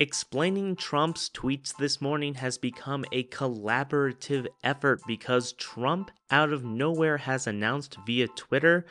Explaining Trump's tweets this morning has become a collaborative effort because Trump, out of nowhere, has announced via Twitter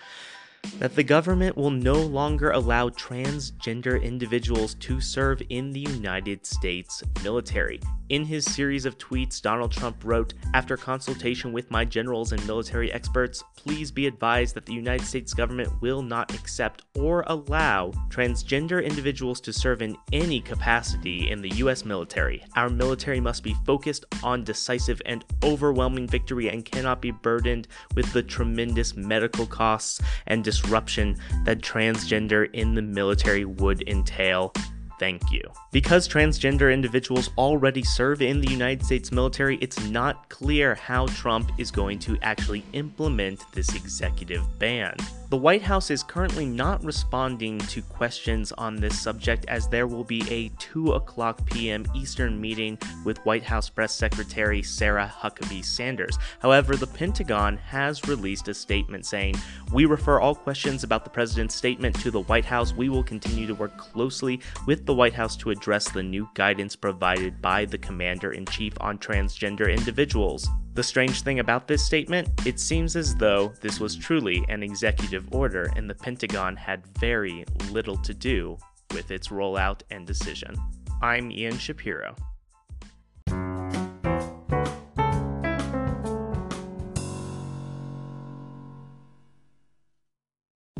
that the government will no longer allow transgender individuals to serve in the United States military. In his series of tweets, Donald Trump wrote, After consultation with my generals and military experts, please be advised that the United States government will not accept or allow transgender individuals to serve in any capacity in the U.S. military. Our military must be focused on decisive and overwhelming victory and cannot be burdened with the tremendous medical costs and disruption that transgender in the military would entail thank you. Because transgender individuals already serve in the United States military, it's not clear how Trump is going to actually implement this executive ban. The White House is currently not responding to questions on this subject as there will be a 2 o'clock p.m. Eastern meeting with White House Press Secretary Sarah Huckabee Sanders. However, the Pentagon has released a statement saying, We refer all questions about the president's statement to the White House. We will continue to work closely with the White House to address the new guidance provided by the Commander in Chief on transgender individuals. The strange thing about this statement, it seems as though this was truly an executive order and the Pentagon had very little to do with its rollout and decision. I'm Ian Shapiro.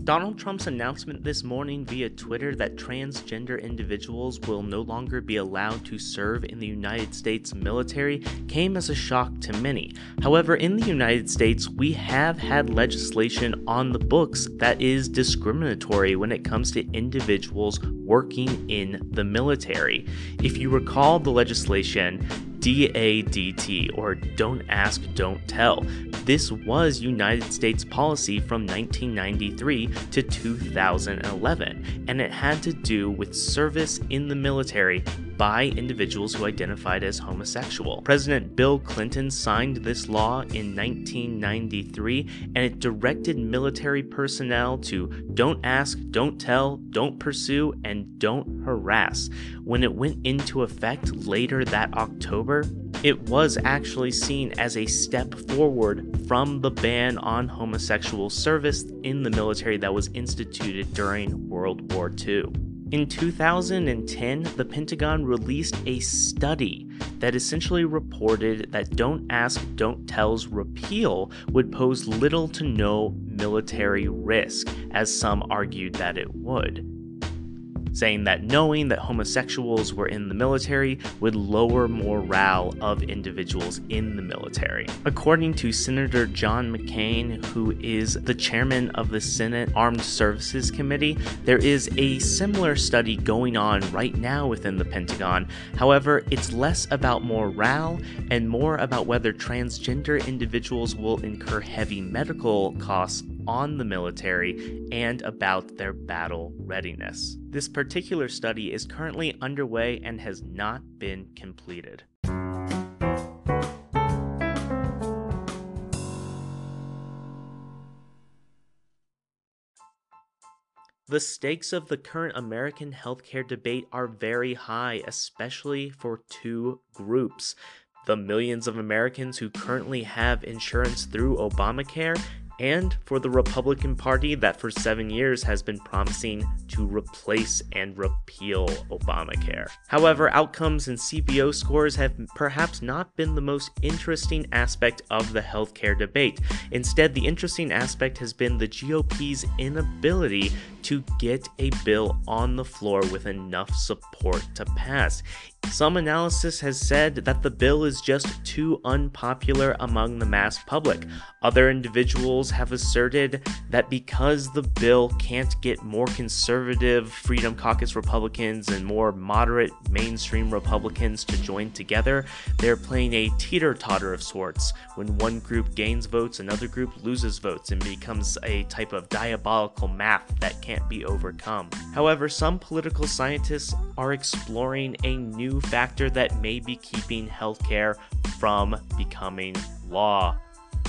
Donald Trump's announcement this morning via Twitter that transgender individuals will no longer be allowed to serve in the United States military came as a shock to many. However, in the United States, we have had legislation on the books that is discriminatory when it comes to individuals working in the military. If you recall the legislation, DADT, or Don't Ask, Don't Tell. This was United States policy from 1993 to 2011, and it had to do with service in the military by individuals who identified as homosexual. President Bill Clinton signed this law in 1993 and it directed military personnel to don't ask, don't tell, don't pursue, and don't harass. When it went into effect later that October, it was actually seen as a step forward from the ban on homosexual service in the military that was instituted during World War II. In 2010, the Pentagon released a study that essentially reported that Don't Ask, Don't Tell's repeal would pose little to no military risk, as some argued that it would saying that knowing that homosexuals were in the military would lower morale of individuals in the military. According to Senator John McCain, who is the chairman of the Senate Armed Services Committee, there is a similar study going on right now within the Pentagon. However, it's less about morale and more about whether transgender individuals will incur heavy medical costs on the military and about their battle readiness. This particular study is currently underway and has not been completed. The stakes of the current American healthcare debate are very high, especially for two groups the millions of Americans who currently have insurance through Obamacare and for the Republican Party that for seven years has been promising to replace and repeal Obamacare. However, outcomes and CBO scores have perhaps not been the most interesting aspect of the healthcare debate. Instead, the interesting aspect has been the GOP's inability to get a bill on the floor with enough support to pass. Some analysis has said that the bill is just too unpopular among the mass public. Other individuals have asserted that because the bill can't get more conservative Freedom Caucus Republicans and more moderate mainstream Republicans to join together, they're playing a teeter totter of sorts. When one group gains votes, another group loses votes and becomes a type of diabolical math that can't be overcome. However, some political scientists are exploring a new factor that may be keeping healthcare from becoming law.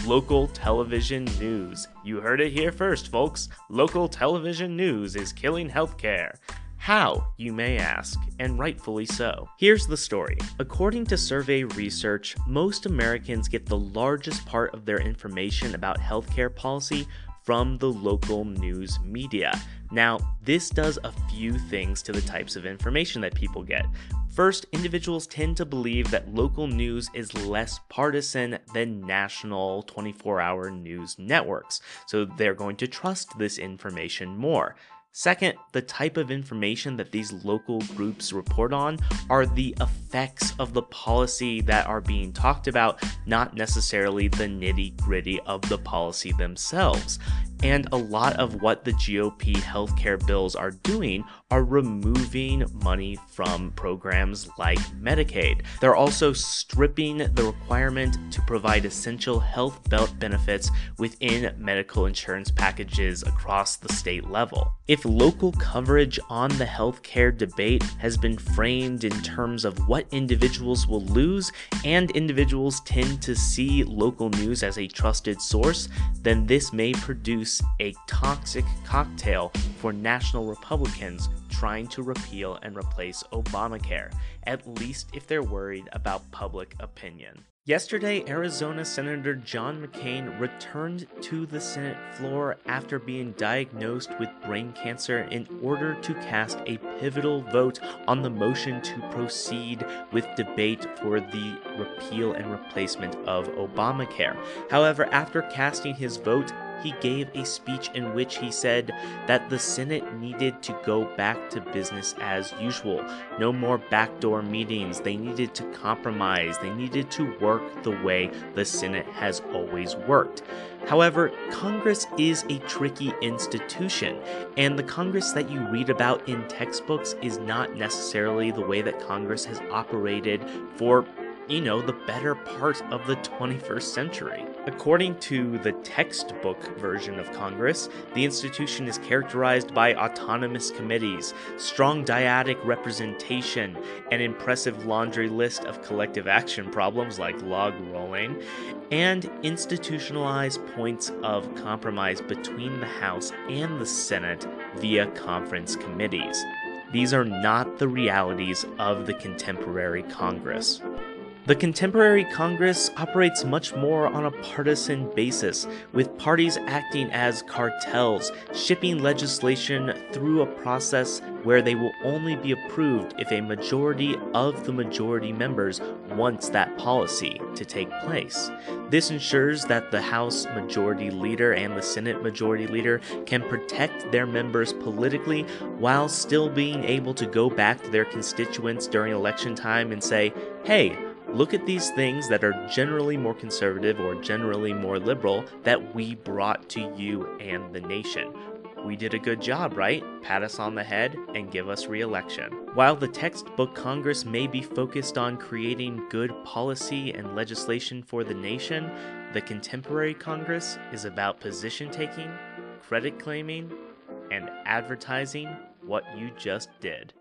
Local television news. You heard it here first, folks. Local television news is killing healthcare. How, you may ask, and rightfully so. Here's the story. According to survey research, most Americans get the largest part of their information about healthcare policy from the local news media. Now, this does a few things to the types of information that people get. First, individuals tend to believe that local news is less partisan than national 24 hour news networks, so they're going to trust this information more. Second, the type of information that these local groups report on are the effects of the policy that are being talked about, not necessarily the nitty gritty of the policy themselves. And a lot of what the GOP healthcare bills are doing are removing money from programs like Medicaid. They're also stripping the requirement to provide essential health benefits within medical insurance packages across the state level. If local coverage on the healthcare debate has been framed in terms of what individuals will lose, and individuals tend to see local news as a trusted source, then this may produce produce a toxic cocktail for national Republicans trying to repeal and replace Obamacare, at least if they're worried about public opinion. Yesterday, Arizona Senator John McCain returned to the Senate floor after being diagnosed with brain cancer in order to cast a pivotal vote on the motion to proceed with debate for the repeal and replacement of Obamacare. However, after casting his vote, he gave a speech in which he said that the Senate needed to go back to business as usual. No more backdoor meetings. They needed to compromise. They needed to work the way the Senate has always worked. However, Congress is a tricky institution, and the Congress that you read about in textbooks is not necessarily the way that Congress has operated for you know, the better part of the 21st century. According to the textbook version of Congress, the institution is characterized by autonomous committees, strong dyadic representation, an impressive laundry list of collective action problems like log rolling, and institutionalized points of compromise between the House and the Senate via conference committees. These are not the realities of the contemporary Congress. The contemporary Congress operates much more on a partisan basis, with parties acting as cartels, shipping legislation through a process where they will only be approved if a majority of the majority members wants that policy to take place. This ensures that the House Majority Leader and the Senate Majority Leader can protect their members politically while still being able to go back to their constituents during election time and say, hey, look at these things that are generally more conservative or generally more liberal that we brought to you and the nation. We did a good job, right? Pat us on the head and give us re election. While the textbook Congress may be focused on creating good policy and legislation for the nation, the contemporary Congress is about position taking, credit claiming, and advertising what you just did.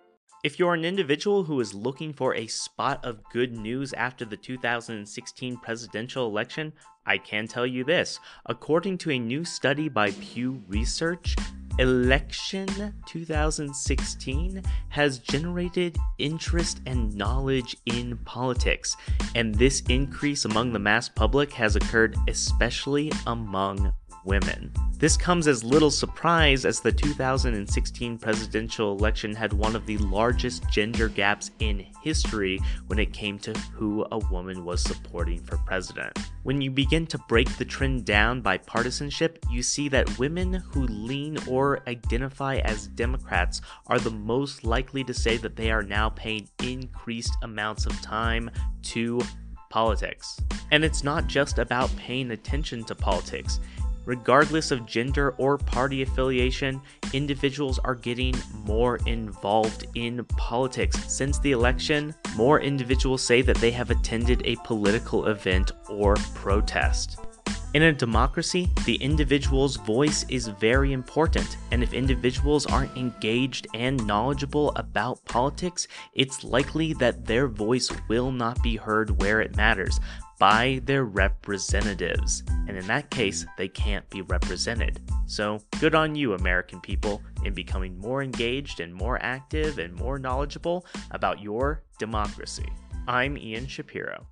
If you're an individual who is looking for a spot of good news after the 2016 presidential election, I can tell you this. According to a new study by Pew Research, Election 2016 has generated interest and knowledge in politics, and this increase among the mass public has occurred especially among women. This comes as little surprise as the 2016 presidential election had one of the largest gender gaps in history when it came to who a woman was supporting for president. When you begin to break the trend down by partisanship, you see that women who lean or identify as Democrats are the most likely to say that they are now paying increased amounts of time to politics. And it's not just about paying attention to politics. Regardless of gender or party affiliation, individuals are getting more involved in politics. Since the election, more individuals say that they have attended a political event or protest. In a democracy, the individual's voice is very important, and if individuals aren't engaged and knowledgeable about politics, it's likely that their voice will not be heard where it matters. By their representatives. And in that case, they can't be represented. So, good on you, American people, in becoming more engaged and more active and more knowledgeable about your democracy. I'm Ian Shapiro.